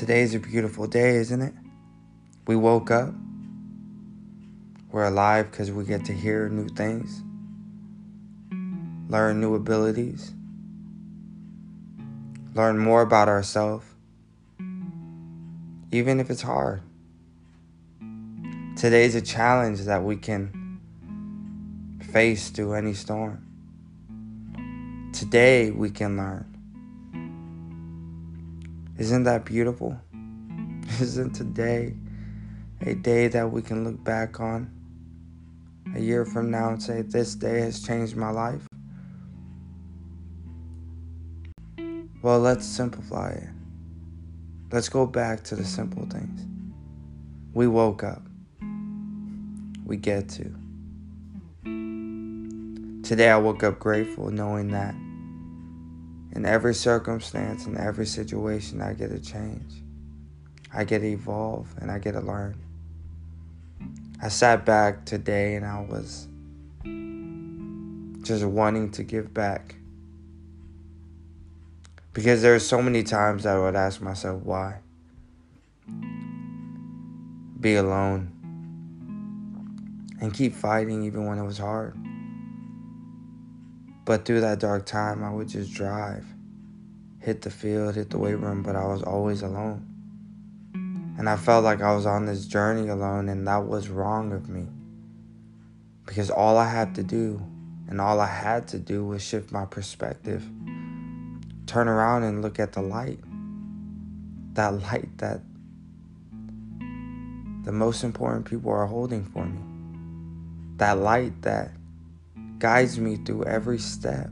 Today's a beautiful day, isn't it? We woke up. We're alive because we get to hear new things, learn new abilities, learn more about ourselves, even if it's hard. Today's a challenge that we can face through any storm. Today we can learn. Isn't that beautiful? Isn't today a day that we can look back on a year from now and say, This day has changed my life? Well, let's simplify it. Let's go back to the simple things. We woke up. We get to. Today I woke up grateful knowing that in every circumstance, in every situation, I get to change. I get to evolve and I get to learn. I sat back today and I was just wanting to give back. Because there are so many times I would ask myself, why? Be alone and keep fighting even when it was hard. But through that dark time, I would just drive, hit the field, hit the weight room, but I was always alone. And I felt like I was on this journey alone, and that was wrong of me. Because all I had to do, and all I had to do, was shift my perspective, turn around and look at the light. That light that the most important people are holding for me. That light that guides me through every step.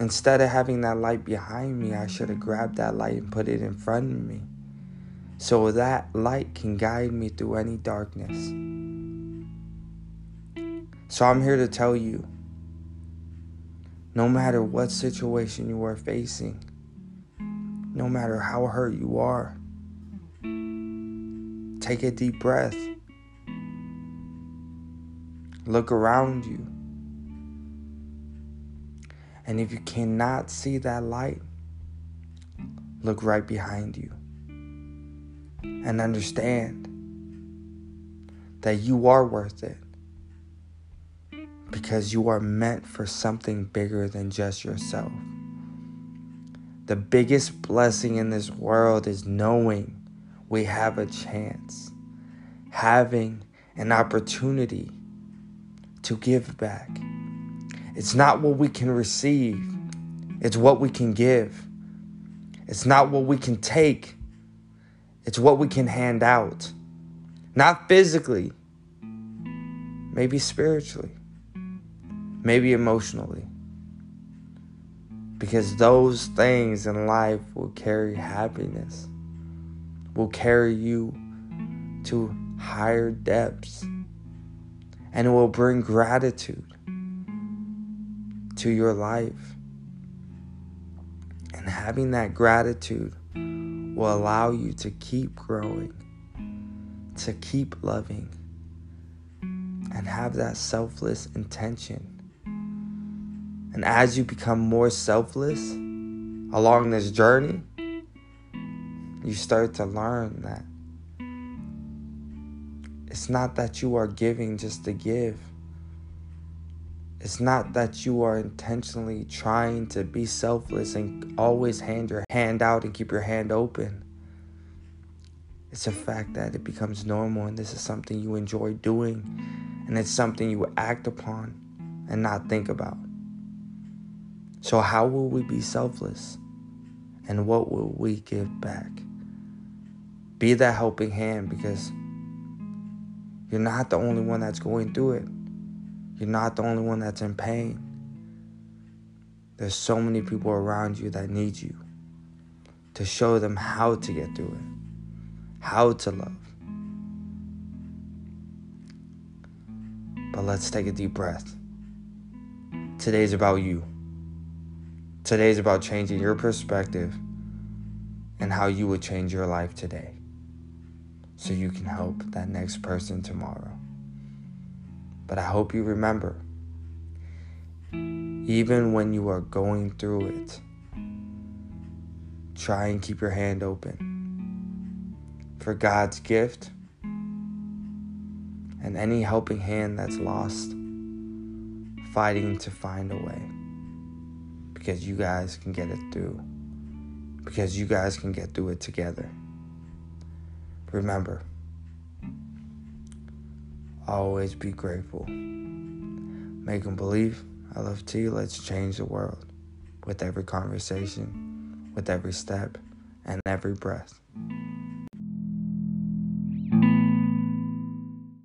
Instead of having that light behind me, I should have grabbed that light and put it in front of me so that light can guide me through any darkness. So I'm here to tell you no matter what situation you are facing, no matter how hurt you are, take a deep breath. Look around you. And if you cannot see that light, look right behind you and understand that you are worth it because you are meant for something bigger than just yourself. The biggest blessing in this world is knowing we have a chance, having an opportunity to give back. It's not what we can receive, it's what we can give. It's not what we can take, it's what we can hand out. Not physically, maybe spiritually, maybe emotionally. Because those things in life will carry happiness, will carry you to higher depths and it will bring gratitude to your life. And having that gratitude will allow you to keep growing, to keep loving, and have that selfless intention. And as you become more selfless along this journey, you start to learn that it's not that you are giving just to give. It's not that you are intentionally trying to be selfless and always hand your hand out and keep your hand open. It's a fact that it becomes normal and this is something you enjoy doing and it's something you act upon and not think about. So, how will we be selfless and what will we give back? Be that helping hand because you're not the only one that's going through it. You're not the only one that's in pain. There's so many people around you that need you to show them how to get through it, how to love. But let's take a deep breath. Today's about you. Today's about changing your perspective and how you would change your life today so you can help that next person tomorrow. But I hope you remember, even when you are going through it, try and keep your hand open for God's gift and any helping hand that's lost, fighting to find a way because you guys can get it through, because you guys can get through it together. Remember, always be grateful. Make them believe. I love tea. Let's change the world with every conversation, with every step, and every breath.